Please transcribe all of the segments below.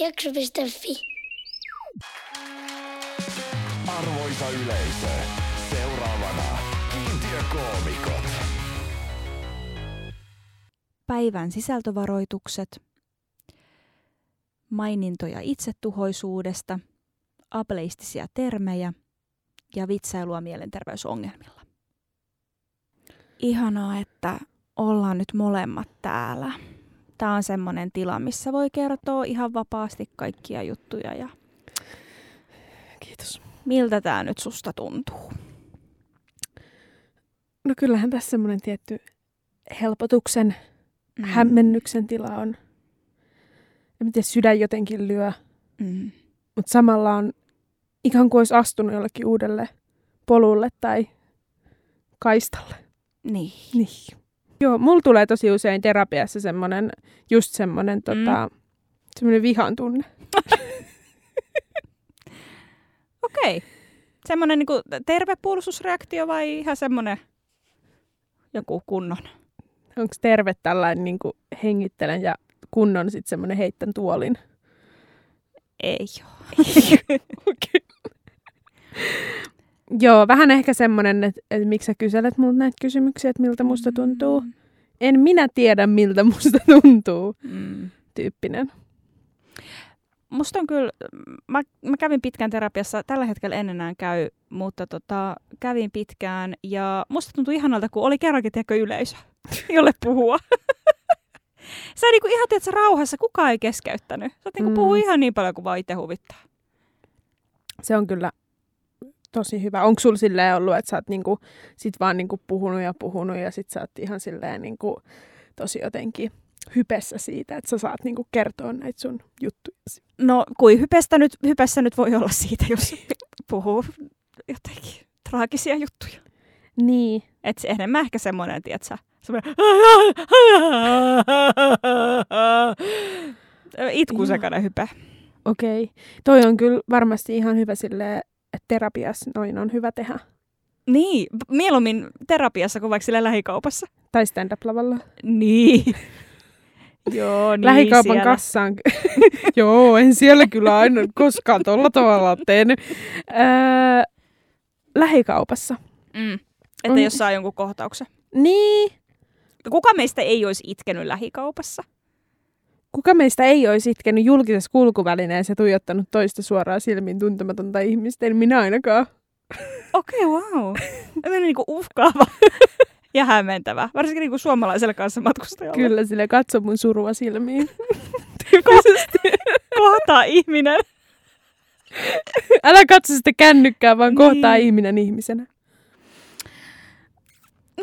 Jakso.fi. Arvoisa yleisö, seuraavana kiintiökoomikot. Päivän sisältövaroitukset, mainintoja itsetuhoisuudesta, ableistisia termejä ja vitsailua mielenterveysongelmilla. Ihanaa, että ollaan nyt molemmat täällä. Tämä on semmoinen tila, missä voi kertoa ihan vapaasti kaikkia juttuja ja Kiitos. miltä tämä nyt susta tuntuu. No kyllähän tässä semmoinen tietty helpotuksen, Mm. mm. hämmennyksen tila on. En tiedä, sydän jotenkin lyö, Mm. mutta samalla on ikään kuin olisi astunut jollekin uudelle polulle tai kaistalle. Niin. Niin. Joo, mulla tulee tosi usein terapiassa semmoinen, just semmoinen tota, semmoinen vihan tunne. Okei. Semmoinen niinku terve puolustusreaktio vai ihan semmoinen joku kunnon? Onko terve tällainen niin kuin hengittelen ja kunnon sitten semmoinen heittän tuolin? Ei ole. Joo, vähän ehkä semmoinen, että, että miksi sä kyselet multa näitä kysymyksiä, että miltä musta tuntuu. En minä tiedä, miltä musta tuntuu, Mm. tyyppinen. Musta on kyllä, mä, mä kävin pitkään terapiassa, tällä hetkellä en enää käy, mutta tota, kävin pitkään ja musta tuntui ihanalta, kun oli kerrankin tiedätkö, yleisö, jolle puhua. Sä niinku ihan tiedät, rauhassa, kukaan ei keskeyttänyt. Sä niinku Mm. puhuu ihan niin paljon kuin vaan itse huvittaa. Se on kyllä tosi hyvä. Onko sulla silleen ollut, että sä oot niinku, sit vaan niinku puhunut ja puhunut ja sit sä oot ihan silleen niinku, tosi jotenkin hypessä siitä, että sä saat niinku kertoa näitä sun juttuja. No, kuin hypestä nyt, hypessä nyt voi olla siitä, jos puhuu jotenkin traagisia juttuja. Niin. Et se enemmän ehkä semmoinen, tiedätkö, semmoinen itkusekainen hype. Okei. Okay. Toi on kyllä varmasti ihan hyvä silleen, että terapiassa noin on hyvä tehdä. Niin, mieluummin terapiassa kuin vaikka sillä lähikaupassa. Tai stand-up-lavalla. Niin. Joo, niin Lähikaupan siellä. kassaan. Joo, en siellä kyllä aina koskaan tuolla tavalla tehnyt. Öö, lähikaupassa. Mm. Että On- jos saa jonkun kohtauksen. Niin. Kuka meistä ei olisi itkenyt lähikaupassa? Kuka meistä ei olisi itkenyt julkisessa kulkuvälineessä ja tuijottanut toista suoraan silmiin tuntematonta ihmistä? En minä ainakaan. Okei, okay, wow. Tämmöinen niinku uhkaava ja hämmentävä. Varsinkin niinku suomalaiselle kanssa matkustajalle. Kyllä, sille katso mun surua silmiin. Kohtaa ihminen. Älä katso sitä kännykkää, vaan kohtaa Niin. ihminen ihmisenä.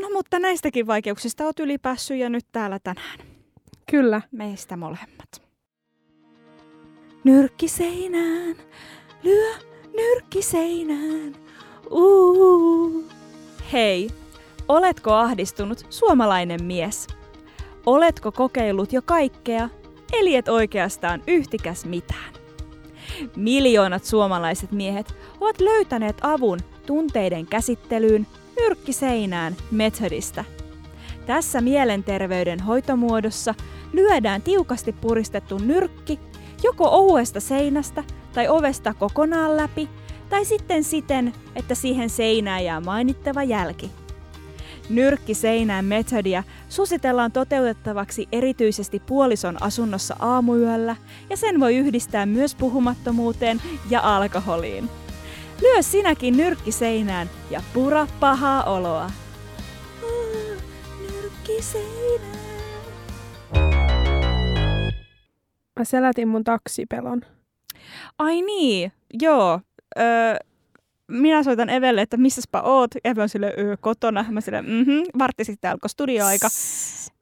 No mutta näistäkin vaikeuksista oot ylipäässyt ja nyt täällä tänään. Kyllä. Meistä molemmat. Nyrkki seinään, lyö nyrkki seinään. Uu. Hei, oletko ahdistunut suomalainen mies? Oletko kokeillut jo kaikkea, eli et oikeastaan yhtikäs mitään? Miljoonat suomalaiset miehet ovat löytäneet avun tunteiden käsittelyyn nyrkki seinään metodista. Tässä mielenterveyden hoitomuodossa lyödään tiukasti puristettu nyrkki joko ohuesta seinästä tai ovesta kokonaan läpi, tai sitten siten, että siihen seinään jää mainittava jälki. Nyrkki seinään metodia suositellaan toteutettavaksi erityisesti puolison asunnossa aamuyöllä, ja sen voi yhdistää myös puhumattomuuteen ja alkoholiin. Lyö sinäkin nyrkki seinään ja pura pahaa oloa. Seinään. Mä selätin mun taksipelon. Ai niin, joo. Öö, minä soitan Evelle, että missäspä oot. Eve on sille öö, kotona. Mä sille, mhm, vartti sitten alkoi studioaika.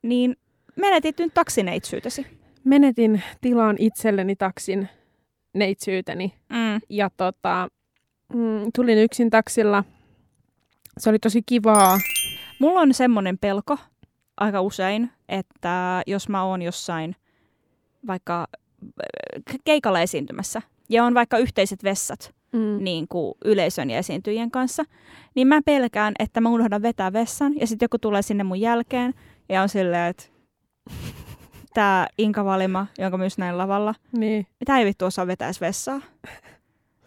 Niin menetit nyt taksineitsyytesi. Menetin tilaan itselleni taksin neitsyyteni. Mm. Ja tota, mm, tulin yksin taksilla. Se oli tosi kivaa. Mulla on semmoinen pelko aika usein, että jos mä oon jossain vaikka äh, keikalla esiintymässä ja on vaikka yhteiset vessat Mm. niin kuin yleisön ja esiintyjien kanssa, niin mä pelkään, että mä unohdan vetää vessan ja sitten joku tulee sinne mun jälkeen ja on silleen, että tämä Inka Valima, jonka myös näin lavalla, Niin. mitä ei vittu osaa vetäisi vessaa.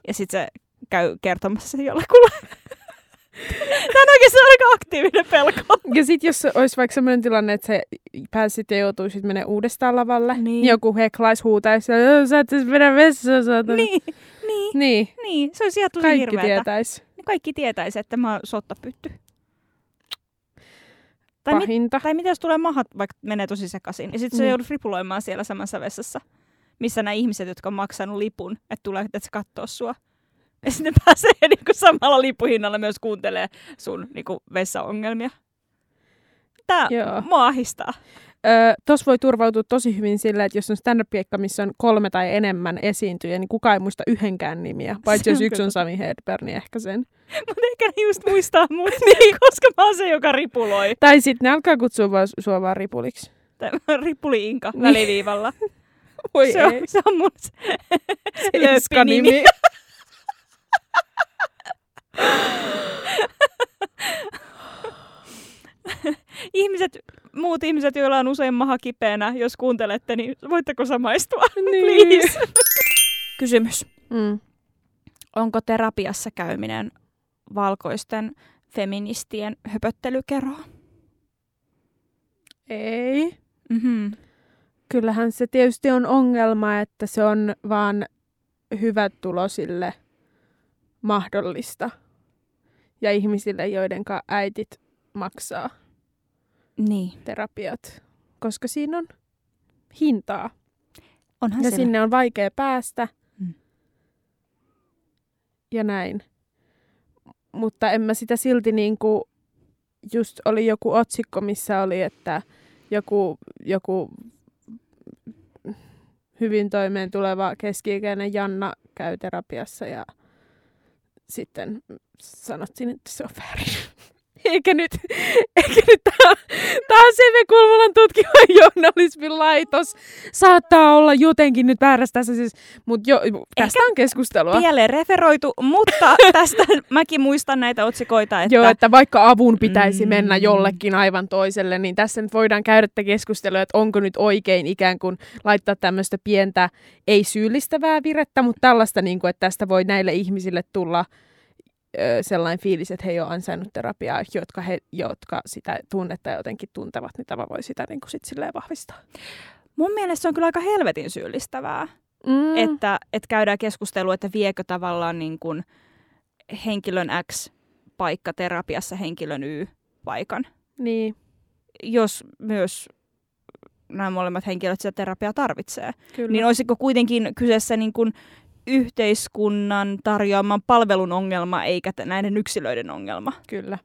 Ja sitten se käy kertomassa sen jollekulle. Tämä on oikeasti aika aktiivinen pelko. Ja sitten jos olisi vaikka sellainen tilanne, että se pääsit ja joutuu sitten menemään uudestaan lavalle, Niin. niin joku heklais huutaisi, että sä et edes mennä vessaan, saatana. Niin, niin, niin. niin. Se olisi ihan tosi Kaikki hirveetä. tietäisi. Kaikki tietäisi, että mä oon sottapytty. Tai, mit, Pahinta. tai mitä jos tulee mahat, vaikka menee tosi sekaisin, ja sitten se Mm. joudut ripuloimaan siellä samassa vessassa, missä nämä ihmiset, jotka on maksanut lipun, että tulee, että se katsoo sua. Ja sitten ne pääsee niin kuin samalla lipuhinnalla myös kuuntelee sun niin kuin vessaongelmia. Tää Joo. mua ahistaa. Öö, Tuossa voi turvautua tosi hyvin sillä, että jos on stand-up-keikka, missä on kolme tai enemmän esiintyjä, niin kukaan ei muista yhdenkään nimiä. Paitsi jos on yksi on Sami Hedberg, niin ehkä sen. Mutta ehkä ne just muistaa mut, niin. koska mä oon se, joka ripuloi. Tai sitten ne alkaa kutsua vaan, sua vaan ripuliksi. Tämä ripuli Inka Niin. väliviivalla. Voi se, on, ei. se on mun se lööppinimi. Ihmiset, muut ihmiset, joilla on usein maha kipeänä, jos kuuntelette, niin voitteko samaistua? Niin. Please. Kysymys. Mm. Onko terapiassa käyminen valkoisten feministien höpöttelykeroa? Ei. Mm-hmm. Kyllähän se tietysti on ongelma, että se on vaan hyvät tulosille mahdollista. Ja ihmisille, joiden äitit maksaa Niin. terapiat, koska siinä on hintaa. Onhan Ja se. sinne on vaikea päästä. Mm. Ja näin. Mutta en mä sitä silti niin kuin, just oli joku otsikko, missä oli, että joku, joku hyvin toimeen tuleva keski-ikäinen Janna käy terapiassa ja sitten sanottiin, että se on väärin. Eikä nyt, eikä nyt tää on CV Kulmulan tutkiva journalismin laitos. Saattaa olla jotenkin nyt väärässä tässä siis, mutta jo, tästä on keskustelua. Pieleen referoitu, mutta tästä mäkin muistan näitä otsikoita, että, Joo, että vaikka avun pitäisi Mm. mennä jollekin aivan toiselle, niin tässä nyt voidaan käydä tätä keskustelua, että onko nyt oikein ikään kuin laittaa tämmöistä pientä, ei syyllistävää virettä, mutta tällaista, niin kuin, että tästä voi näille ihmisille tulla sellainen fiilis, että he ei ole ansainnut terapiaa, jotka, he, jotka sitä tunnetta jotenkin tuntevat, niin tämä voi sitä niin kuin sit silleen vahvistaa. mun mielestä se on kyllä aika helvetin syyllistävää. Mm. että, että käydään keskustelua, että viekö tavallaan niin kuin henkilön X paikka terapiassa henkilön Y paikan. Niin, Jos myös nämä molemmat henkilöt sitä terapiaa tarvitsee. kyllä. Niin olisiko kuitenkin kyseessä niin kuin yhteiskunnan tarjoaman palvelun ongelma, eikä näiden yksilöiden ongelma. kyllä.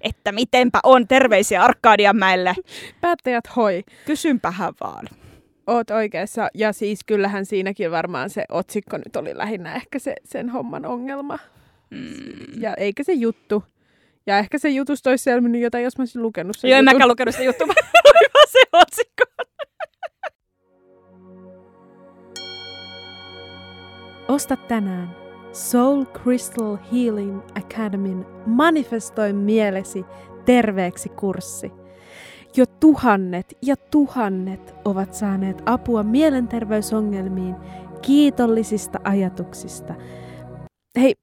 Että mitenpä on, terveisiä Arkadianmäelle. Päättäjät hoi. Kysynpähän vaan. Oot oikeassa. Ja siis kyllähän siinäkin varmaan se otsikko nyt oli lähinnä ehkä se, sen homman ongelma. Mm. Ja eikä se juttu. Ja ehkä se jutusta olisi selvinnyt jotain, jos mä olisin lukenut sen Joo, en mäkään lukenut sitä juttua, vaan se otsikko. Osta tänään Soul Crystal Healing Academyn Manifestoi mielesi terveeksi kurssi. Jo tuhannet ja tuhannet ovat saaneet apua mielenterveysongelmiin kiitollisista ajatuksista. Hei,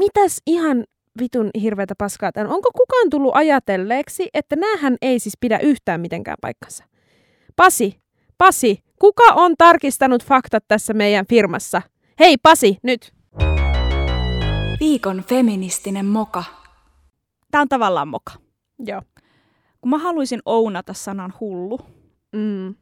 mitäs ihan vitun hirveätä paskaa tämän? Onko kukaan tullut ajatelleeksi, että näähän ei siis pidä yhtään mitenkään paikkansa? Pasi, Pasi, kuka on tarkistanut faktat tässä meidän firmassa? Hei Pasi, nyt! Viikon feministinen moka. Tämä on tavallaan moka. Joo. Kun mä haluaisin ounata sanan hullu, Mm,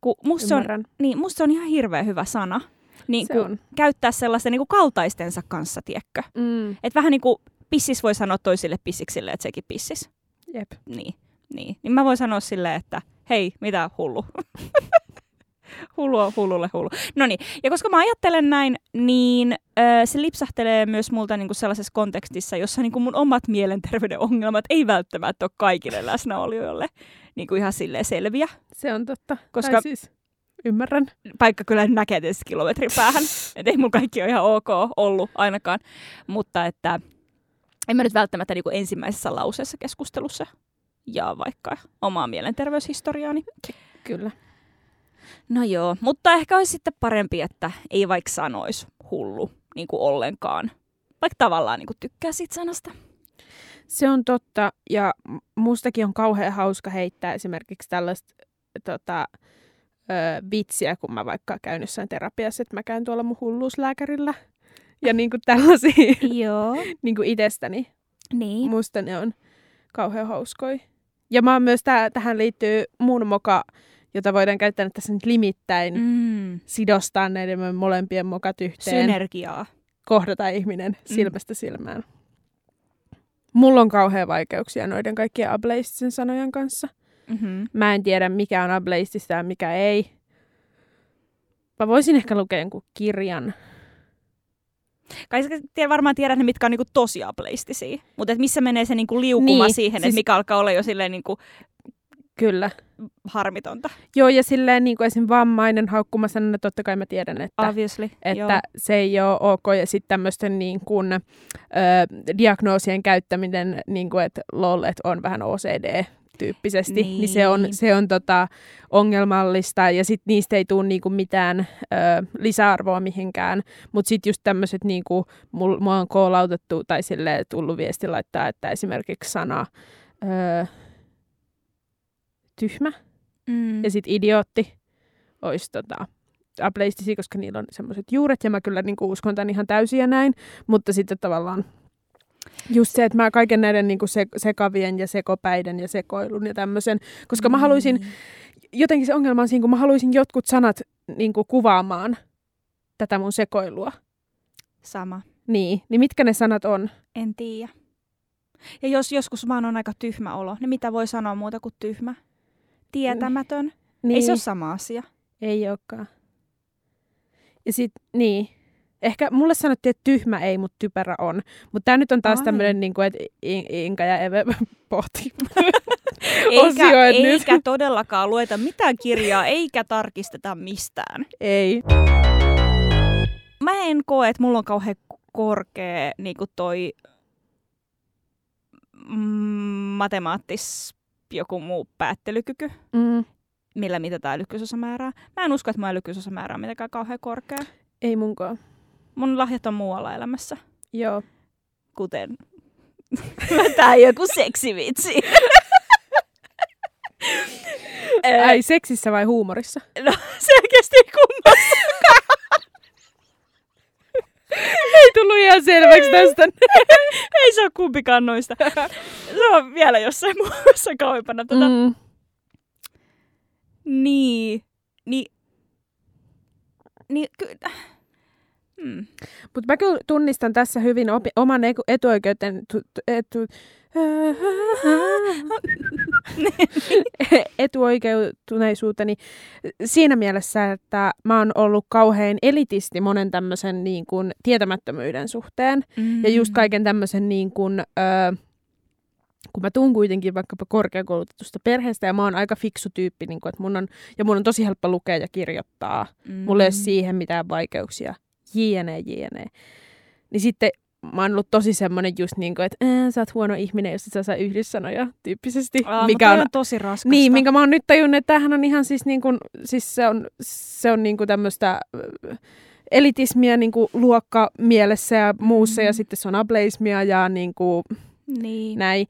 kun musta se on, niin, musta se on ihan hirveän hyvä sana. Niin Se kun on. käyttää sellaista niin kuin kaltaistensa kanssa, tiekkö. Mm, Et vähän niin kuin pissis voi sanoa toisille pissiksille, että sekin pissis. jep. Niin, niin. niin mä voin sanoa silleen, että hei, mitä hullu. hullu on hullulle hullu. No niin, ja koska mä ajattelen näin, niin ö, se lipsahtelee myös multa niinku sellaisessa kontekstissa, jossa niinku mun omat mielenterveyden ongelmat ei välttämättä ole kaikille läsnäolijoille niinku ihan silleen selviä. Se on totta. Koska- Tai siis, ymmärrän. Paikka kyllä näkee tietysti kilometrin päähän. Et ei mun kaikki ole ihan ok ollut ainakaan. Mutta että en mä nyt välttämättä niinku ensimmäisessä lauseessa keskustelussa ja vaikka omaa mielenterveyshistoriaani. Kyllä. No joo, mutta ehkä olisi sitten parempi, että ei vaikka sanoisi hullu niin kuin ollenkaan. Vaikka tavallaan niin kuin tykkää siitä sanasta. Se on totta, ja mustakin on kauhean hauska heittää esimerkiksi tällaista tota, ö, vitsiä, kun mä vaikka käyn jossain terapiassa, että mä käyn tuolla mun hulluuslääkärillä. Ja niin kuin tällaisia Joo. niin kuin itsestäni. Niin. Musta ne on kauhean hauskoja. Ja mä oon myös, tää, tähän liittyy mun moka, jota voidaan käyttää tässä nyt limittäin. Mm. Mm. Sidostaa näiden molempien mokat yhteen. Synergiaa. kohdata ihminen silmästä silmään. Mulla on kauhean vaikeuksia noiden kaikkien ableistisen sanojen kanssa. Mm-hmm. Mä en tiedä, mikä on ableistista ja mikä ei. Mä voisin ehkä lukea jonkun kirjan. Kai sä varmaan tiedät ne, mitkä on niinku tosi ableistisia. Mutta missä menee se niinku liukuma niin, siihen, siis- että mikä alkaa olla jo silleen niinku Kyllä. harmitonta. Joo, ja silleen niin kuin esim. vammainen haukkuma sanana, totta kai mä tiedän, että, Obviously. että Joo. se ei ole ok. Ja sitten tämmöisten niin kuin, ö, diagnoosien käyttäminen, niin kuin, että lol, että on vähän OCD tyyppisesti, niin, niin se on, Niin. se on tota, ongelmallista ja sitten niistä ei tule niinku mitään ö, lisäarvoa mihinkään. Mutta sitten just tämmöiset, niinku, mul, mua on koolautettu tai sille tullut viesti laittaa, että esimerkiksi sana ö, tyhmä Mm. ja sitten idiootti olisi tota, ableistisia, koska niillä on semmoiset juuret, ja mä kyllä niinku uskon tämän ihan täysin ja näin, mutta sitten tavallaan just se, että mä kaiken näiden niinku se, sekavien ja sekopäiden ja sekoilun ja tämmöisen, koska mä haluaisin, Mm. jotenkin se ongelma on siinä, kun mä haluaisin jotkut sanat niinku kuvaamaan tätä mun sekoilua. Sama. Niin, niin mitkä ne sanat on? En tiedä. Ja jos joskus vaan on aika tyhmä olo, niin mitä voi sanoa muuta kuin tyhmä? Tietämätön. Niin, Ei se ole sama asia. Ei olekaan. Ja sit, niin. Ehkä mulle sanottiin, että tyhmä ei, mutta typerä on. Mutta tämä nyt on taas tämmöinen, niin kuin, että In- Inka ja Eve pohti. Eikä, Osioit nyt. eikä todellakaan lueta mitään kirjaa, eikä tarkisteta mistään. Ei. Mä en koe, että mulla on kauhean korkea niin kuin toi mm, matemaattis joku muu päättelykyky, Mm, millä mitataan älykkyysosamäärää. Mä en usko, että mun älykkyysosamäärä on mitenkään kauhean korkea. ei munkaan. Mun lahjat on muualla elämässä, Joo. kuten Tää joku seksivitsi. Ai seksissä vai huumorissa? No selkeästi kummassa. Tullut ihan selväksi tästä. Ei se ole kumpikaan noista. Se on vielä jossain muussa kauempana. Tota, mm. Mm. Niin. Niin. Niin, ky- hmm. Mutta mä kyllä tunnistan tässä hyvin opi- oman etuoikeuden, tu- tu- etu- etuoikeutuneisuuteni siinä mielessä, että mä oon ollut kauhean elitisti monen tämmöisen niin kuin tietämättömyyden suhteen. Mm. Ja just kaiken tämmöisen niin kuin, ö, kun mä tuun kuitenkin vaikkapa korkeakoulutetusta perheestä ja mä oon aika fiksu tyyppi, niin kuin, että mun on, ja mun on tosi helppo lukea ja kirjoittaa. Mm. Mulla ei ole siihen mitään vaikeuksia. Jne, jne. Niin sitten mä oon ollut tosi semmoinen just niin kuin, että äh, sä oot huono ihminen, jos et sä saa yhdyssanoja tyyppisesti. Aa, mikä mutta on, on tosi raskasta. niin, minkä mä oon nyt tajunnut, että tämähän on ihan siis niin kuin, siis se on, se on niin kuin tämmöistä ö, elitismiä niin kuin luokka mielessä ja muussa, Mm. ja sitten se on ableismia ja niin kuin Niin. näin.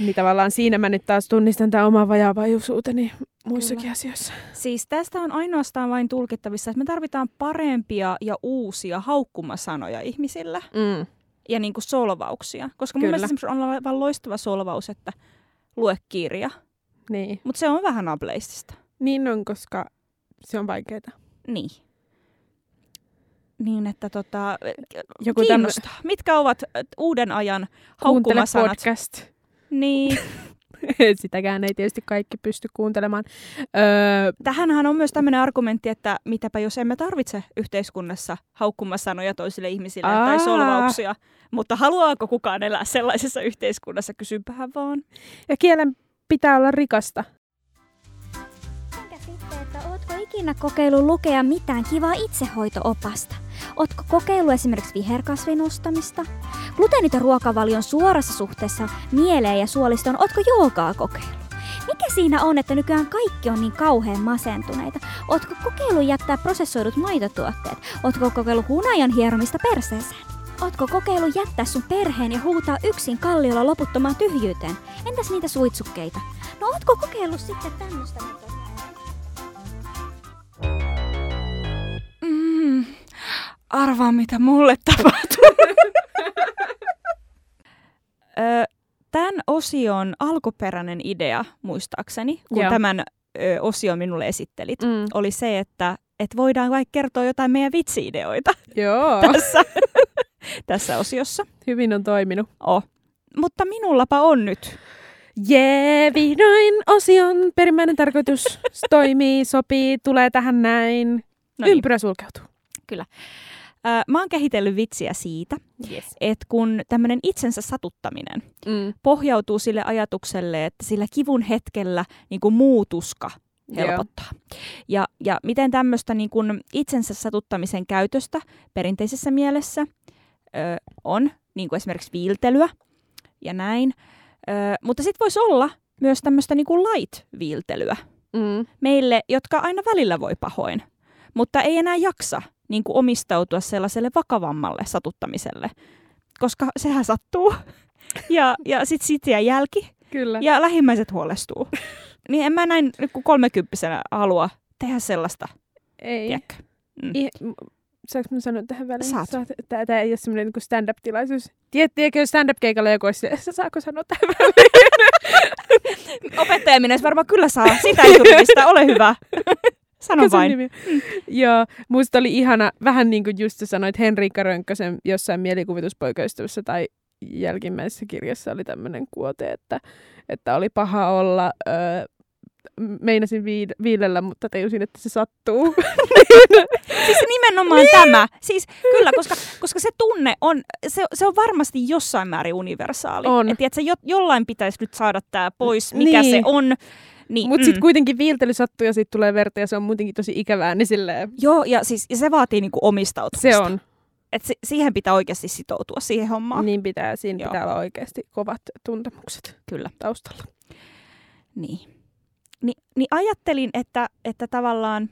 Niin tavallaan siinä mä nyt taas tunnistan tämän oman vajaavaisuuteni muissakin Kyllä. asioissa. Siis tästä on ainoastaan vain tulkittavissa, että me tarvitaan parempia ja uusia haukkumasanoja ihmisillä Mm. ja niin kuin solvauksia. Koska mun Kyllä. mielestä esimerkiksi on aivan loistava solvaus, että lue kirja. Niin. Mutta se on vähän ableistista. niin on, koska se on vaikeaa. Niin. Niin, että tota, Joku kiinnostaa. Mitkä ovat uuden ajan Kuuntele haukkumasanat? podcast. Niin. Sitäkään ei tietysti kaikki pysty kuuntelemaan. Öö, Tähänhän on myös tämmöinen argumentti, että mitäpä jos emme tarvitse yhteiskunnassa haukkumasanoja toisille ihmisille Aa. tai solvauksia. Mutta haluaako kukaan elää sellaisessa yhteiskunnassa? Kysypähän vaan. ja kielen pitää olla rikasta. Entä sitten, että ootko ikinä kokeillut lukea mitään kivaa itsehoito-opasta? Ootko kokeillut esimerkiksi viherkasvin ostamista? Gluteeniton ruokavalion suorassa suhteessa mieleen ja suolistoon, ootko joogaa kokeillut? Mikä siinä on, että nykyään kaikki on niin kauhean masentuneita? Ootko kokeillut jättää prosessoidut maitotuotteet? Ootko kokeillut hunajan hieromista perseeseen? Ootko kokeillut jättää sun perheen ja huutaa yksin kalliolla loputtomaan tyhjyyteen? Entäs niitä suitsukkeita? No ootko kokeillut sitten tämmöistä? Arvaa, mitä mulle tapahtuu. Tämän osion alkuperäinen idea, muistaakseni, kun Joo. tämän ö, osion minulle esittelit, Mm. oli se, että et voidaan vaikka kertoa jotain meidän vitsi-ideoita Joo, tässä, tässä osiossa. hyvin on toiminut. Oh. Mutta minullapa on nyt. Jee, vihdoin osion perimmäinen tarkoitus toimii, sopii, tulee tähän näin. No niin. Ympyrä sulkeutuu. Ö, Mä oon kehitellyt vitsiä siitä, Yes. että kun tämmöinen itsensä satuttaminen Mm. pohjautuu sille ajatukselle, että sillä kivun hetkellä niin kuin muu tuska helpottaa. Ja, ja miten tämmöistä niin kuin itsensä satuttamisen käytöstä perinteisessä mielessä ö, on, niin kuin esimerkiksi viiltelyä ja näin. Ö, mutta sitten voisi olla myös tämmöistä niin kuin light-viiltelyä Mm. meille, jotka aina välillä voi pahoin, mutta ei enää jaksa niin kuin omistautua sellaiselle vakavammalle satuttamiselle, koska sehän sattuu. Ja, ja sitten sit jää jälki Kyllä. ja lähimmäiset huolestuu. Niin en mä näin niin kolmekymppisenä halua tehdä sellaista, Ei. tiedätkö? Mm. I, saanko mä sanoa tähän väliin? Saat. Tämä, tämä ei ole semmoinen niin stand-up-tilaisuus. Tiedät, tiedätkö, stand-up-keikalla joku olisi, saako sanoa tähän väliin? Opettaja minä varmaan kyllä saa. Sitä ei. Ole hyvä. Sano vain. nimi on? Joo, musta oli ihana, vähän niin kuin just sanoit Henriikka Rönkkösen jossain mielikuvituspoikaystävässä tai jälkimmäisessä kirjassa oli tämmöinen kuote, että, että oli paha olla, öö, meinasin viil- viilellä, mutta tajusin, että se sattuu. Siis nimenomaan niin. tämä. Siis kyllä, koska, koska se tunne on, se, se on varmasti jossain määrin universaali. On. Et, tiedätkö, jo, jollain pitäisi nyt saada tämä pois, mikä Niin. se on. Niin, Mutta sitten kuitenkin viiltely sattuu ja siitä tulee verta ja se on muutenkin tosi ikävää, niin silleen, Joo, ja, siis, ja se vaatii niinku omistautumista. se on. Et si- siihen pitää oikeasti sitoutua, siihen hommaan. Niin pitää, siinä Joo. pitää olla oikeasti kovat tuntemukset Kyllä. taustalla. Niin. Ni, niin ajattelin, että, että tavallaan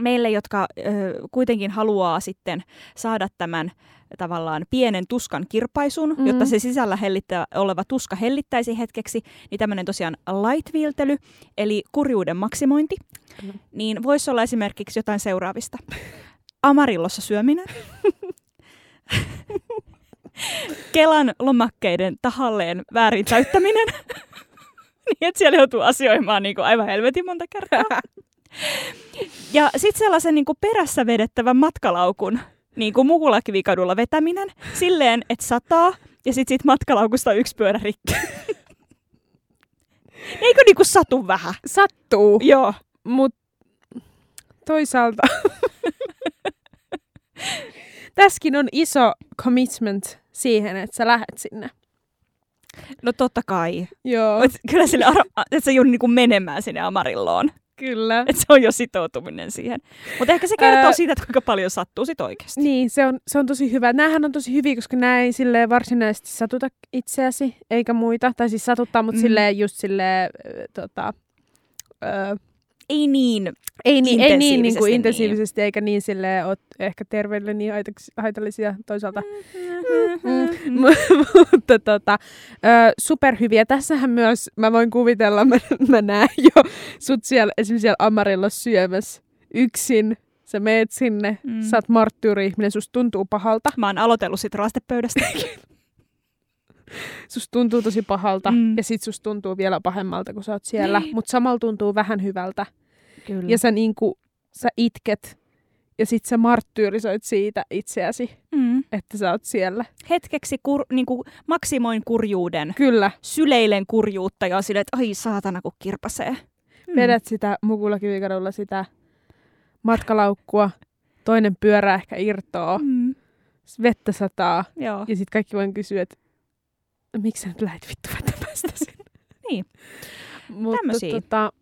meille, jotka ö, kuitenkin haluaa sitten saada tämän tavallaan pienen tuskan kirpaisun, Mhm. mm. jotta se sisällä hellittä, oleva tuska hellittäisi hetkeksi, niin tämmöinen tosiaan light-viiltely, eli kurjuuden maksimointi, Kyllä. niin voisi olla esimerkiksi jotain seuraavista. Amarillossa syöminen. Kelan lomakkeiden tahalleen väärin täyttäminen. niin, että siellä joutuu asioimaan niin kuin aivan helvetin monta kertaa. Ja sitten sellaisen niin kuin perässä vedettävän matkalaukun niin kuin Mukulakivikadulla vetäminen silleen, että sataa ja sitten sit matkalaukusta on yksi pyörä rikki. Eikö niinku satu vähän? Sattuu, Joo. mutta toisaalta tässäkin on iso commitment siihen, että sä lähet sinne. No totta kai. Joo, Mut kyllä sille, ar- että se joudut niinku menemään sinne Amarilloon. Kyllä. Että se on jo sitoutuminen siihen. Mutta ehkä se kertoo siitä, että kuinka paljon sattuu sit oikeasti. Niin, se on, se on tosi hyvä. Nämähän on tosi hyviä, koska nämä ei silleen varsinaisesti satuta itseäsi eikä muita. Tai siis satuttaa, mutta Mm. silleen just silleen, äh, tota, äh, Ei niin. ei niin, ei niin, niin kuin Intensiivisesti, intensiivisesti, eikä niin silleen ole ehkä terveelle niin haitallisia toisaalta. Mm. mutta tota, ö, superhyviä. Tässähän myös, mä voin kuvitella, mä, mä näen jo sut siellä, esimerkiksi siellä Amarilla syömässä yksin. Sä meet sinne, Mm. sä oot marttyyri-ihminen, susta tuntuu pahalta. Mä oon aloitellut sit raastepöydästä. Susta tuntuu tosi pahalta Mm. ja sit susta tuntuu vielä pahemmalta, kun sä oot siellä. Niin. Mutta samalla tuntuu vähän hyvältä. Kyllä. Ja sä niinku, sä itket ja sit sä marttyyrisoit siitä itseäsi, mm. että sä oot siellä. Hetkeksi kur, niinku, maksimoin kurjuuden, Kyllä. syleilen kurjuutta ja silleen, että ai saatana kun kirpasee. Mm. Vedät sitä Mukulakivikaradulla sitä matkalaukkua, toinen pyörä ehkä irtoaa, Mm. vettä sataa Joo. ja sitten kaikki voin kysyä, että "No miksi sä nyt lähdet vittu vetämään sitä sinne? Niin. Mutta Tämmösiä. tota,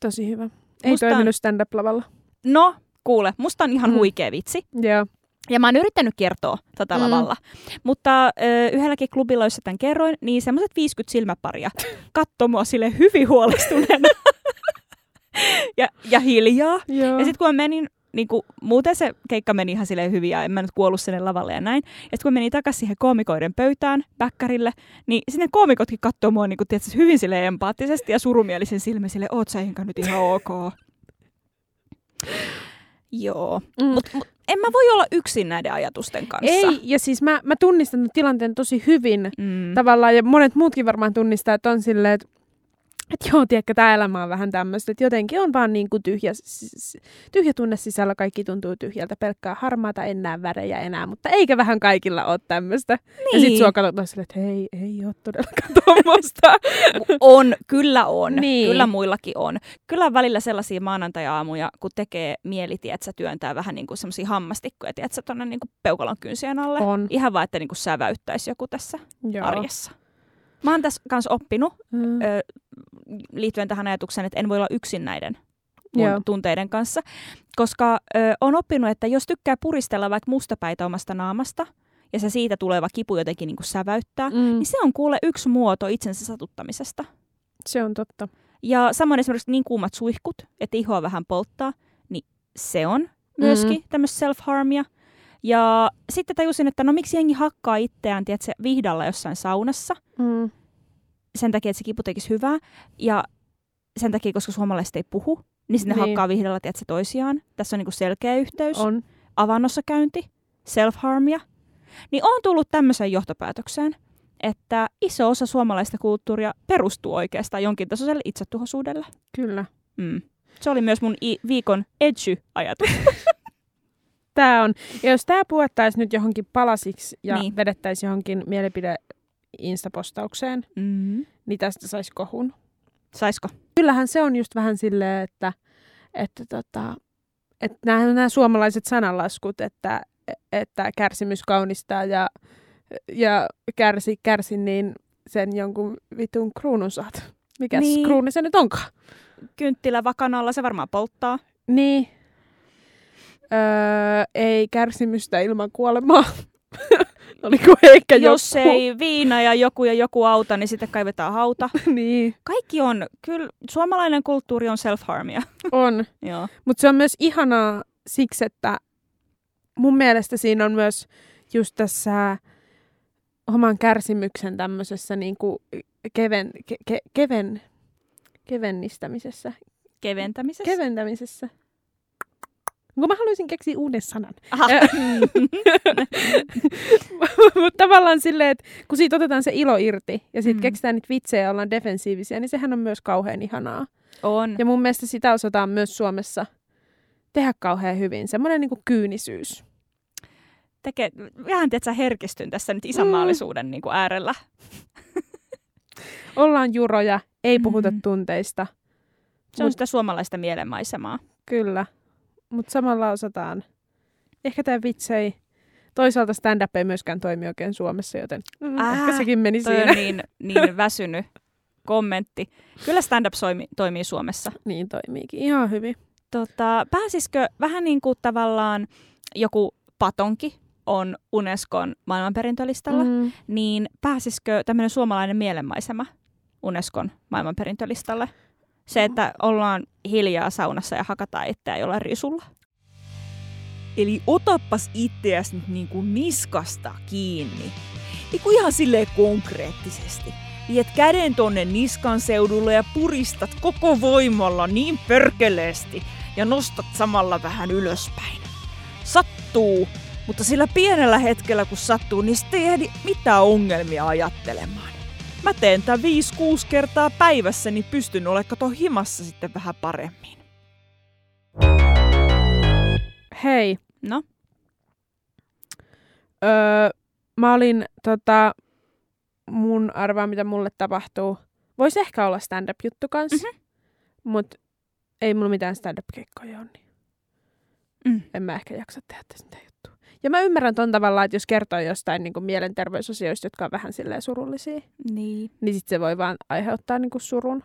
tosi hyvä. Ei Musta- toiminut stand-up-lavalla. No, kuule, musta on ihan Mm. huikea vitsi. Joo. Ja mä oon yrittänyt kertoa tätä Mm. mm. lavalla. Mutta ö, yhdelläkin klubilla, jossa tämän kerroin, niin semmoiset 50 silmäparia katsoi mua sille hyvin huolestuneena. ja, ja hiljaa. Joo. Ja sitten kun mä menin, niin kuin, muuten se keikka meni ihan silleen hyvin ja en mä nyt kuollut sinne lavalle ja näin. Ja sitten kun mä menin takaisin siihen koomikoiden pöytään, bäkkärille, niin sinne koomikotkin katsoo mua niin kuin, tiedätkö, hyvin sille empaattisesti ja surumielisen silmin sille, oot sä Inka nyt ihan ok. Joo. Mm. Mut, mut, en mä voi olla yksin näiden ajatusten kanssa. Ei, ja siis mä, mä tunnistan tilanteen tosi hyvin Mm. tavallaan, ja monet muutkin varmaan tunnistaa, että on silleen, että että joo, tiedätkö, tämä elämä on vähän tämmöistä, että jotenkin on vaan niin kuin tyhjä, tyhjä tunne sisällä, kaikki tuntuu tyhjältä, pelkkää harmaata, en näe värejä enää, mutta eikä vähän kaikilla ole tämmöistä. Niin. Ja sit Niin. sua katsotaan silleen, että hei, ei ole todellakaan tuommoista. On, kyllä on. Niin. Kyllä muillakin on. Kyllä on välillä sellaisia maanantai-aamuja, kun tekee mieli, tiedätkö, työntää vähän niin kuin semmoisia hammastikkoja, tiedätkö, tuonne niin kuin peukalon kynsien alle. On. Ihan vaan, että niin kuin säväyttäisi joku tässä Joo. arjessa. Mä oon tässä kanssa oppinut Mm. ö, liittyen tähän ajatukseen, että en voi olla yksin näiden mun Joo. tunteiden kanssa, koska ö, on oppinut, että jos tykkää puristella vaikka mustapäitä omasta naamasta, ja se siitä tuleva kipu jotenkin niin kuin säväyttää, Mm. niin se on kuule yksi muoto itsensä satuttamisesta. Se on totta. Ja samoin esimerkiksi niin kuumat suihkut, että ihoa vähän polttaa, niin se on myöskin Mhm. tämmöistä self-harmia. Ja sitten tajusin, että no miksi jengi hakkaa itseään, tiedätkö, vihdalla jossain saunassa, Mm. Sen takia, että se kipu tekisi hyvää, ja sen takia, koska suomalaiset ei puhu, niin sitten ne Niin. hakkaa vihdalla, tiedätkö, toisiaan. Tässä on niinku selkeä yhteys. On. Avannossa käynti, self-harmia. Niin on tullut tämmöiseen johtopäätökseen, että iso osa suomalaista kulttuuria perustuu oikeastaan jonkin tasoiselle itsetuhoisuudelle. Kyllä. Mm. Se oli myös mun i- viikon edgy-ajatus. Tämä on. Ja jos tämä puettaisiin nyt johonkin palasiksi ja niin. vedettäisiin johonkin mielipide instapostaukseen, Mm. niin tästä saisi kohun. Saisko? Kyllähän se on just vähän silleen, että, että, tota, että nämä, nämä suomalaiset sananlaskut, että, että kärsimys kaunistaa ja, ja kärsi, kärsi, niin sen jonkun vitun kruunun saat. Mikäs Niin. niin. kruuni se nyt onkaan? Kynttilä vakanalla, se varmaan polttaa. Niin. Öö, ei kärsimystä ilman kuolemaa. Oliko ehkä Jos joku? ei viina ja joku ja joku auta, niin sitten kaivetaan hauta. niin, Kaikki on, kyllä suomalainen kulttuuri on self-harmia. on. Joo. Mutta se on myös ihanaa siksi, että mun mielestä siinä on myös just tässä oman kärsimyksen tämmöisessä niinku keven, ke, ke, keven, kevennistämisessä. Keventämisessä. Keventämisessä. Kun mä haluaisin keksiä uuden sanan. Aha. Mutta tavallaan silleen, että kun siitä otetaan se ilo irti ja sitten Mm. mm. keksitään niitä vitsejä ja ollaan defensiivisiä, niin sehän on myös kauhean ihanaa. on. Ja mun mielestä sitä osataan myös Suomessa tehdä kauhean hyvin. Semmoinen niin kyynisyys. Tekee, vähän tiedätkö, herkistyn tässä nyt isänmaallisuuden mm. niin kuin äärellä. Ollaan juroja, ei puhuta Mm. mm. tunteista. Se on Mut- sitä suomalaista mielenmaisemaa. Kyllä. Mutta samalla osataan. Ehkä tämä vitsei. Toisaalta stand-up ei myöskään toimi oikein Suomessa, joten mm, Ää, ehkä sekin meni Toi siinä. on niin, niin väsynyt kommentti. Kyllä stand-up soimi, toimii Suomessa. Niin toimiikin. Ihan hyvin. Tota, pääsisikö vähän niin kuin tavallaan joku patonki on Unescon maailmanperintölistalla. Mm. niin pääsisikö tämmöinen suomalainen mielenmaisema Unescon maailmanperintölistalle? Se, että ollaan hiljaa saunassa ja hakataan itseä jollain risulla. Eli otappas itseäsi nyt niin kuin niskasta kiinni. Eiku ihan silleen konkreettisesti. Viet käden tonne niskan seudulle ja puristat koko voimalla niin pörkeleesti ja nostat samalla vähän ylöspäin. Sattuu, mutta sillä pienellä hetkellä kun sattuu, niin sitten ei ehdi mitään ongelmia ajattelemaan. Mä teen tän 5-6 kertaa päivässä, niin pystyn olemaan kato himassa sitten vähän paremmin. Hei, No, öö, mä olin tota, mun arvaa, mitä mulle tapahtuu. Voisi ehkä olla stand-up-juttu kanssa, Mhm. mm-hmm. mutta ei mulla mitään stand-up-keikkoja ole, niin Mm. en mä ehkä jaksa tehdä mitään juttua. Ja mä ymmärrän ton tavallaan, että jos kertoo jostain niin mielenterveysasioista, jotka on vähän silleen surullisia, niin. niin sit se voi vaan aiheuttaa niin surun.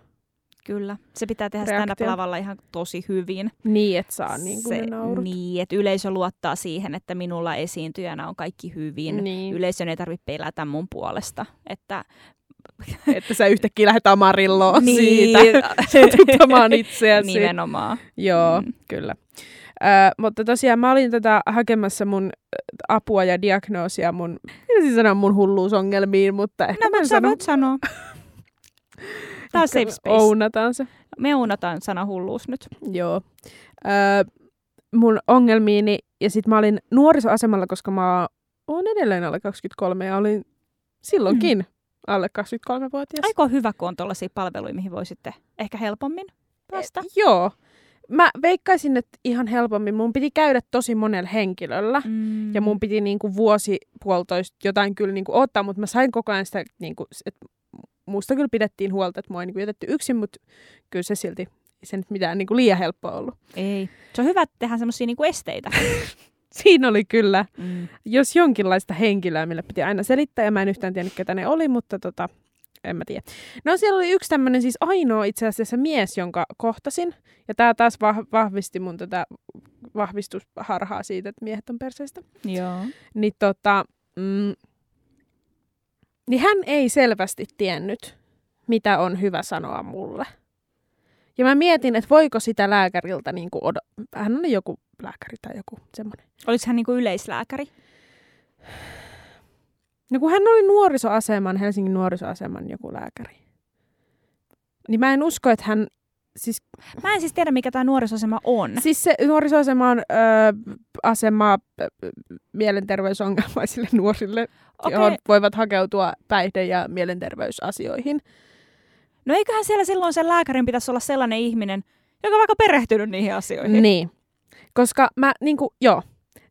Kyllä. Se pitää tehdä Reaktio. stand-up-lavalla ihan tosi hyvin. Niin, että saa niin kuin se, ne niin, että yleisö luottaa siihen, että minulla esiintyjänä on kaikki hyvin. Niin. Yleisön ei tarvitse pelätä mun puolesta. Että, Että sä yhtäkkiä lähdet amarilloon Niin. siitä satuttamaan itseäsi. nimenomaan. Joo, Mm. kyllä. Mutta tosiaan mä olin tätä hakemassa mun apua ja diagnoosia mun, mitä sanoa mun hulluusongelmiin, mutta ehkä No, mä en mutta sä sano, voit sanoa. Tää on safe space. Ounataan se. Me unotaan sana hulluus nyt. Joo. Ö, mun ongelmiini, ja sit mä olin nuorisoasemalla, koska mä oon edelleen alle 23 ja olin silloinkin Mm. alle 23-vuotias. Aika hyvä, kun on tuollaisia palveluja, mihin voisitte ehkä helpommin päästä. Joo. Mä veikkaisin, että ihan helpommin. Mun piti käydä tosi monella henkilöllä. Mm. Ja mun piti niinku vuosi puolitoista jotain kyllä niinku ottaa, mutta mä sain koko ajan sitä, niinku, että musta kyllä pidettiin huolta, että mua ei niinku jätetty yksin, mutta kyllä se silti ei se nyt mitään niinku liian helppoa ollut. Ei. Se on hyvä että tehdä semmoisia niinku esteitä. Siinä oli kyllä, Mm. jos jonkinlaista henkilöä, millä piti aina selittää, ja mä en yhtään tiennyt, ketä ne oli, mutta tota, en mä tiedä. No siellä oli yksi tämmöinen siis ainoa itse asiassa mies, jonka kohtasin, ja tämä taas vah- vahvisti mun tätä vahvistusharhaa siitä, että miehet on perseistä. Joo. niin, tota, mm, niin hän ei selvästi tiennyt, mitä on hyvä sanoa mulle. Ja mä mietin, että voiko sitä lääkäriltä, niin kuin odo- hän oli joku lääkäri tai joku semmoinen. Oliko hän niinku yleislääkäri? No kun hän oli nuorisoaseman, Helsingin nuorisoaseman joku lääkäri. Niin mä en usko, että hän, siis, Mä en siis tiedä, mikä tämä nuorisosema on. siis se nuorisoasema on ö, asema ö, mielenterveysongelmaisille nuorille, Okei. johon voivat hakeutua päihde- ja mielenterveysasioihin. No eiköhän siellä silloin sen lääkärin pitäisi olla sellainen ihminen, joka on vaikka perehtynyt niihin asioihin. Niin. Koska mä niinku, joo,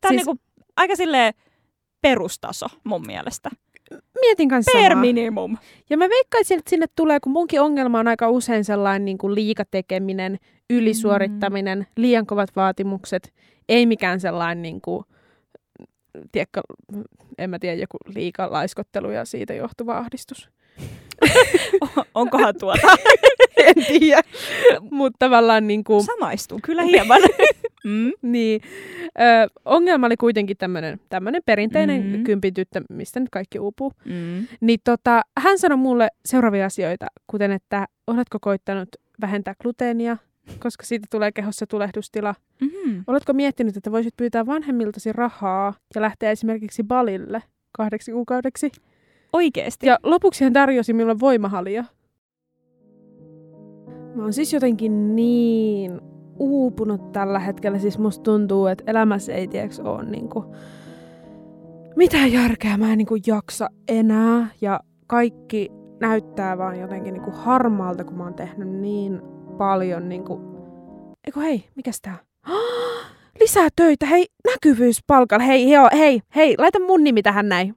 Tämä on siis- niinku aika silleen perustaso mun mielestä. mietin kanssa Per samaa. minimum. Ja mä veikkaisin, että sinne tulee, kun munkin ongelma on aika usein sellainen niin kuin liikatekeminen, ylisuorittaminen, mm. liian kovat vaatimukset, ei mikään sellainen, niin kuin, tiedätkö, en mä tiedä, joku liika laiskottelu ja siitä johtuva ahdistus. Onkohan tuota? en tiedä, mutta tavallaan niin kuin, Samaistun kyllä hieman. mm. niin, ö, ongelma oli kuitenkin tämmöinen tämmönen perinteinen Mhm. mm. kympityttö, mistä nyt kaikki uupuu. Mm. Niin tota, hän sanoi mulle seuraavia asioita, kuten että oletko koittanut vähentää gluteenia, koska siitä tulee kehossa tulehdustila. Mm-hmm. Oletko miettinyt, että voisit pyytää vanhemmiltasi rahaa ja lähteä esimerkiksi balille kahdeksi kuukaudeksi? Oikeesti. Ja lopuksi hän tarjosi minulle voimahalia. Mä oon siis jotenkin niin uupunut tällä hetkellä. Siis musta tuntuu, että elämässä ei tiedäks ole niinku mitään järkeä. Mä en niinku jaksa enää. Ja kaikki näyttää vaan jotenkin niinku harmaalta, kun mä oon tehnyt niin paljon niinku... Eiku hei, mikäs tää? Lisää töitä, hei, näkyvyys palkalla. Hei, joo, hei, hei, laita mun nimi tähän näin.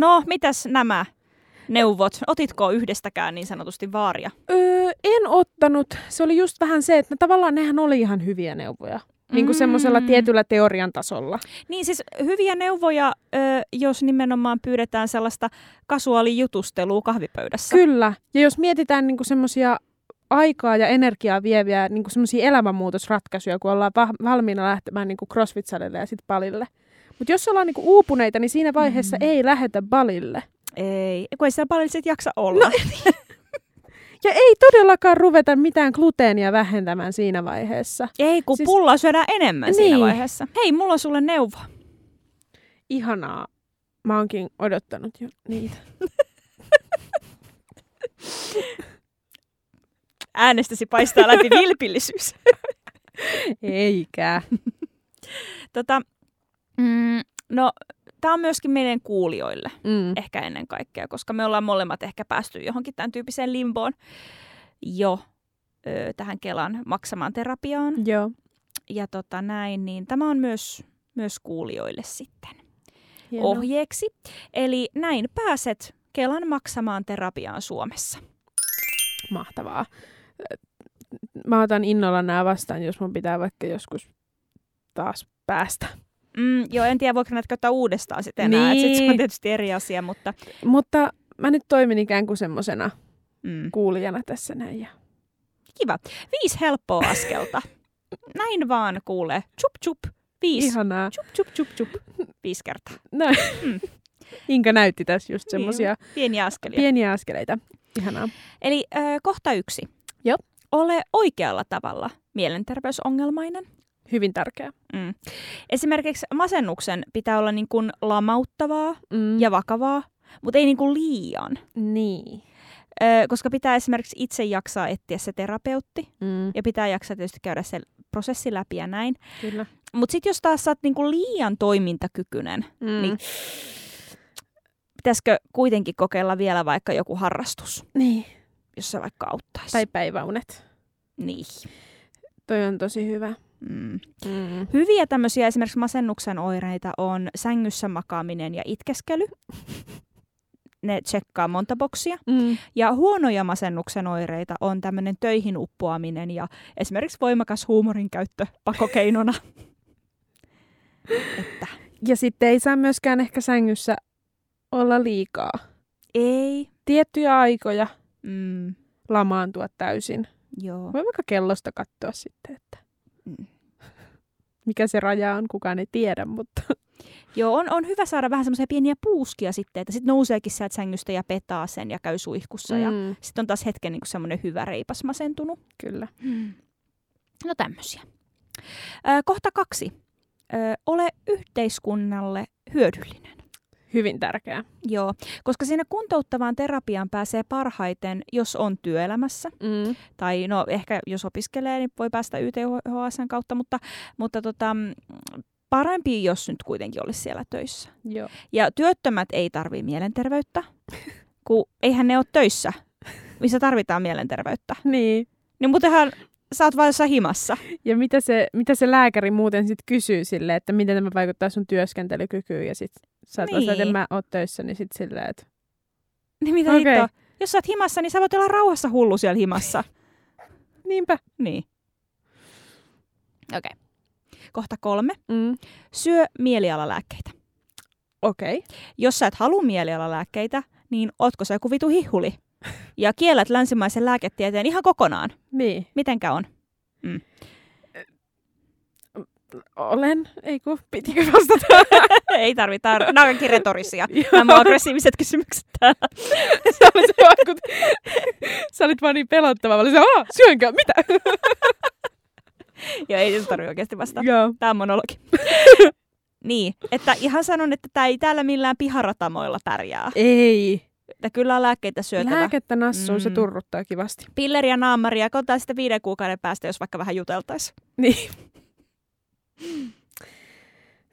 No, mitäs nämä neuvot? Otitko yhdestäkään niin sanotusti vaaria? Öö, en ottanut. Se oli just vähän se, että tavallaan nehän oli ihan hyviä neuvoja. Niin kuin Mm. semmoisella tietyllä teorian tasolla. Niin siis hyviä neuvoja, jos nimenomaan pyydetään sellaista kasuaalijutustelua kahvipöydässä. Kyllä. Ja jos mietitään niin semmoisia aikaa ja energiaa vieviä niin semmoisia elämänmuutosratkaisuja, kun ollaan va- valmiina lähtemään niin crossfit-salille ja sitten balille. Mutta jos ollaan niin uupuneita, niin siinä vaiheessa Mm. ei lähetä balille. Ei, kun ei siellä paljon sit jaksa olla. No, Ja ei todellakaan ruveta mitään gluteenia vähentämään siinä vaiheessa. ei, kun siis... pullaa syödään enemmän siinä Niin. vaiheessa. Hei, mulla on sulle neuvo. Ihanaa. Mä oonkin odottanut jo niitä. Äänestäsi paistaa läpi vilpillisyys. Eikä. tota, mm, no, tämä on myöskin meidän kuulijoille Mm. ehkä ennen kaikkea, koska me ollaan molemmat ehkä päästy johonkin tämän tyyppiseen limboon jo ö, tähän Kelan maksamaan terapiaan. Joo. Ja tota näin, niin tämä on myös, myös kuulijoille sitten Hienoa. ohjeeksi. Eli näin pääset Kelan maksamaan terapiaan Suomessa. Mahtavaa. Mä otan innolla nämä vastaan, jos mun pitää vaikka joskus taas päästä. Mm, joo, en tiedä, voiko näitä käyttää uudestaan sitten enää. Niin. Sitten se on Niin. tietysti eri asia, mutta Mutta mä nyt toimin ikään kuin semmosena Mm. kuulijana tässä näin. Ja... Kiva. Viisi helppoa askelta. Näin vaan kuulee. Chup chup. Viisi. Ihanaa. Chup chup chup chup. Viisi kertaa. Näin. Mm. Inka näytti tässä just Niin, semmosia Pieniä askelia. pieniä askeleita. Ihanaa. Eli äh, kohta yksi. Joo. Ole oikealla tavalla mielenterveysongelmainen. Hyvin tärkeä. Mm. Esimerkiksi masennuksen pitää olla niin kuin lamauttavaa Mm. ja vakavaa, mutta ei niin kuin liian. Niin. Ö, koska pitää esimerkiksi itse jaksaa etsiä se terapeutti Mm. ja pitää jaksaa tietysti käydä se prosessi läpi ja näin. Kyllä. Mutta sitten jos taas sä oot niinku liian toimintakykyinen, Mm. Niin. pitäisikö kuitenkin kokeilla vielä vaikka joku harrastus, Niin. jos se vaikka auttaisi? Tai päiväunet. Niin. Toi on tosi hyvä. Mm. Mm. Hyviä tämmöisiä esimerkiksi masennuksen oireita on sängyssä makaaminen ja itkeskely. Ne tsekkaa monta boksia. Mm. Ja huonoja masennuksen oireita on tämmöinen töihin uppoaminen ja esimerkiksi voimakas huumorin käyttö pakokeinona. että Ja sitten ei saa myöskään ehkä sängyssä olla liikaa. ei. Tiettyjä aikoja Mm, lamaantua täysin. joo. Voi vaikka kellosta katsoa sitten, että. Mikä se raja on, kukaan ei tiedä, mutta Joo, on, on hyvä saada vähän semmoisia pieniä puuskia sitten, että sitten nouseekin sieltä sängystä ja petaa sen ja käy suihkussa. Ja mm, sitten on taas hetken niin semmoinen hyvä reipas masentunut. kyllä. No tämmöisiä. Ö, kohta kaksi. Ö, ole yhteiskunnalle hyödyllinen. Hyvin tärkeää. Joo, koska siinä kuntouttavaan terapiaan pääsee parhaiten, jos on työelämässä. Mm. Tai no ehkä jos opiskelee, niin voi päästä YTHSn kautta, mutta, mutta tota, parempi, jos nyt kuitenkin olisi siellä töissä. Joo. Ja työttömät ei tarvii mielenterveyttä, kun eihän ne ole töissä, missä tarvitaan mielenterveyttä. Niin. Niin muutenhan sä oot vaan jossain himassa. Ja mitä se, mitä se lääkäri muuten sitten kysyy sille, että miten tämä vaikuttaa sun työskentelykykyyn ja sit sä oot niin. että mä oot töissä, niin sit silleen, että Niin mitä okay. hittoa? Jos sä oot himassa, niin sä voit olla rauhassa hullu siellä himassa. niinpä. niin. Okei. Okay. Kohta kolme. Mm. Syö mielialalääkkeitä. Okei. Okay. Jos sä et halua mielialalääkkeitä, niin ootko sä joku vitu hihuli? Ja kiellät länsimaisen lääketieteen ihan kokonaan. Niin. Mitenkä on? Olen. Ei kun, pitikö vastata? Ei tarvita. Nämä on kaikki retorisia. Nämä on aggressiiviset kysymykset täällä. sä, olit, sä, vaikut... sä olit vaan niin pelottava. Mä olin se, syönkö? Mitä? Ja ei se tarvitse oikeasti vastata. Joo. Tämä on monologi. niin, että ihan sanon, että tämä ei täällä millään piharatamoilla pärjää. Ei. Että kyllä on lääkkeitä syötävä. Lääkettä nassuun, mm. se turruttaa kivasti. Pilleriä naammaria, katsotaan sitten viiden kuukauden päästä, jos vaikka vähän juteltaisiin. Niin.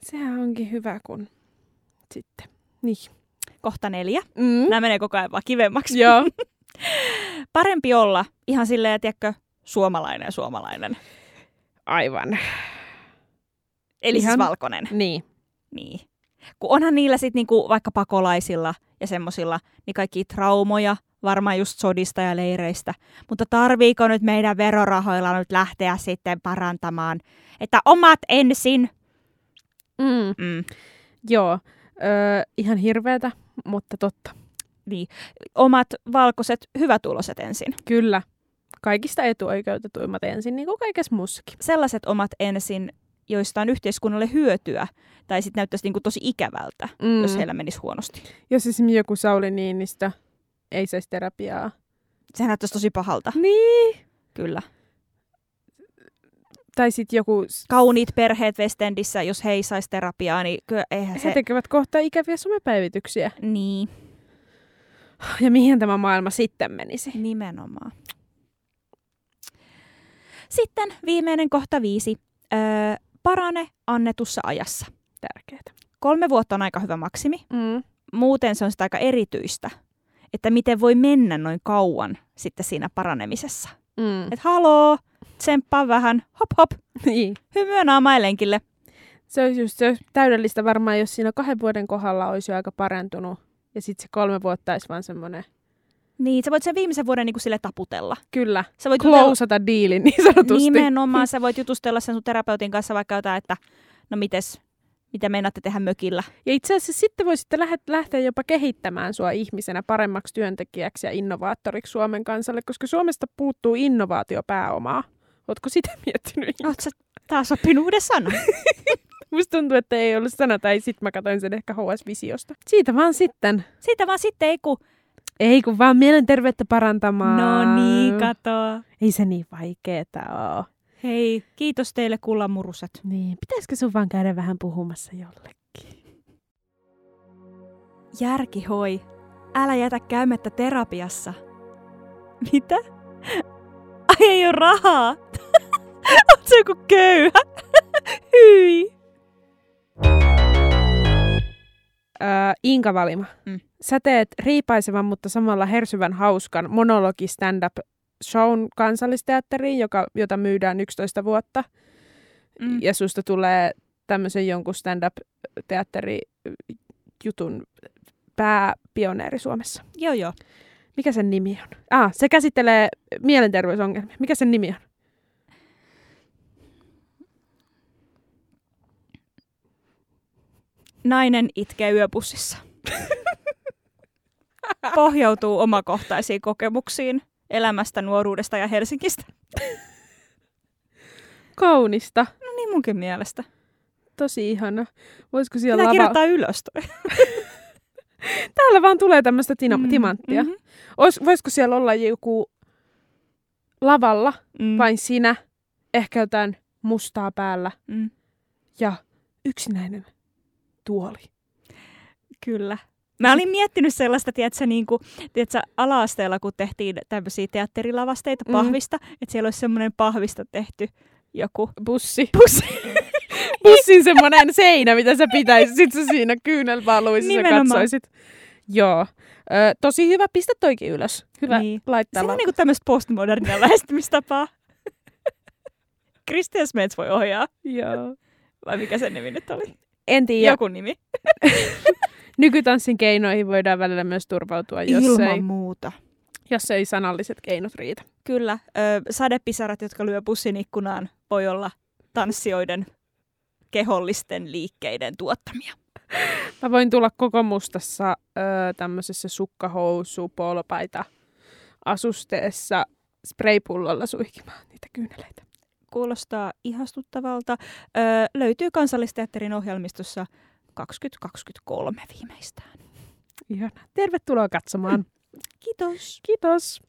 Sehän onkin hyvä, kun sitten. Niin. Kohta neljä. Mm. Nämä menee koko ajan vaan kivemmaksi. Joo. Parempi olla ihan silleen, tiedätkö, suomalainen suomalainen. Aivan. Eli Ihan- siis valkoinen. Niin. Niin. Kun onhan niillä sitten niinku vaikka pakolaisilla ja semmosilla niin kaikki traumoja, varmaan just sodista ja leireistä. Mutta tarviiko nyt meidän verorahoilla nyt lähteä sitten parantamaan, että omat ensin? Mm. Mm. Joo. Öö, ihan hirveetä, mutta totta. Omat valkoiset hyvätuloset ensin. Kyllä. Kaikista etuoikeutetuimmat ensin, niin kuin kaikessa muussakin. Sellaiset omat ensin, joista on yhteiskunnalle hyötyä, tai sitten näyttäisi niinku tosi ikävältä, Mm. jos heillä menisi huonosti. Jos esimerkiksi joku Sauli Niinistö ei saisi terapiaa. Sehän näyttäisi tosi pahalta, Niin. kyllä. Tai sitten joku, Kauniit perheet Westendissä, jos he ei saisi terapiaa, niin kyllä eihän he se... tekevät kohta ikäviä somepäivityksiä. Niin, Ja mihin tämä maailma sitten menisi? nimenomaan. Sitten viimeinen kohta viisi. Öö, parane annetussa ajassa. Tärkeää. Kolme vuotta on aika hyvä maksimi. Mm. Muuten se on sitä aika erityistä, että miten voi mennä noin kauan sitten siinä paranemisessa. Mm. Et haloo, tsemppaa vähän, hop hop, Niin. hymyä naamailenkille. Se olisi just se olisi täydellistä varmaan, jos siinä kahden vuoden kohdalla olisi jo aika parantunut. Ja sitten se kolme vuotta olisi vaan semmoinen, Niin, sä voit sen viimeisen vuoden niin kuin sille taputella. kyllä, Sä voit jutella, klousata diilin niin sanotusti. nimenomaan, sä voit jutustella sen sun terapeutin kanssa vaikka jotain, että no mites, Mitä meinaatte tehdä mökillä? Ja itse asiassa sitten voisitte lähteä jopa kehittämään sua ihmisenä paremmaksi työntekijäksi ja innovaattoriksi Suomen kansalle, koska Suomesta puuttuu innovaatiopääomaa. Ootko sitä miettinyt? Oot sä taas oppinut uuden sanan? Musta tuntuu, että ei ollut sana, tai sitten mä katsoin sen ehkä HS-visiosta. Siitä vaan sitten. Siitä vaan sitten ei ku... Ei kun vaan mielenterveyttä parantamaan. No niin, katoa. Ei se niin vaikeeta oo. Hei, kiitos teille kullamuruset. Niin, pitäisikö sun vaan käydä vähän puhumassa jollekin? Järki hoi. Älä jätä käymättä terapiassa. Mitä? Ai ei ole rahaa. Oot sä joku köyhä? Hyi. Öö, Inka Valima, Mm. sä teet riipaisevan, mutta samalla hersyvän hauskan monologi stand-up shown kansallisteatteriin, joka, jota myydään 11 vuotta. Mm. Ja susta tulee tämmöisen jonkun stand-up-teatterijutun pääpioneeri Suomessa. Joo joo. Mikä sen nimi on? Ah, se käsittelee mielenterveysongelmia. Mikä sen nimi on? Nainen itkee yöpussissa. Pohjautuu omakohtaisiin kokemuksiin elämästä, nuoruudesta ja Helsingistä. Kaunista. No niin munkin mielestä. Tosi ihana. Voisiko siellä Pitää lava... kirjoittaa ylös toi. Täällä vaan tulee tämmöistä tina- Mm, timanttia. mhm. Ois, voisiko siellä olla joku lavalla, Mm, vain sinä, ehkä jotain mustaa päällä mm, ja yksinäinen tuoli. kyllä. Mä olin miettinyt sellaista, tiedätkö, niin kuin, tiedätkö, ala-asteella, kun tehtiin tämmöisiä teatterilavasteita Mm. pahvista, että siellä olisi semmoinen pahvista tehty joku Bussi. pussi. Bussin semmoinen seinä, mitä sä pitäisit. Sitten sä siinä kyynelpaaluissa sä katsoisit. Joo. Ö, tosi hyvä. Pistä toikin ylös. Hyvä Niin. laittaa. Siinä on niinku tämmöistä postmodernia lähestymistapaa. Christian Smets voi ohjaa. Joo. Vai mikä sen nimi nyt oli? En tiedä. Joku nimi. Nykytanssin keinoihin voidaan välillä myös turvautua, jos Ilman ei, muuta. jos ei sanalliset keinot riitä. Kyllä. Ö, sadepisarat, jotka lyö pussin ikkunaan, voi olla tanssijoiden kehollisten liikkeiden tuottamia. Mä voin tulla koko mustassa ö, tämmöisessä sukkahousu, polpaita asusteessa spraypullolla suihkimaan niitä kyyneleitä. Kuulostaa ihastuttavalta. Ö, löytyy kansallisteatterin ohjelmistossa 2023 viimeistään. Ihana. Tervetuloa katsomaan. Kiitos. Kiitos.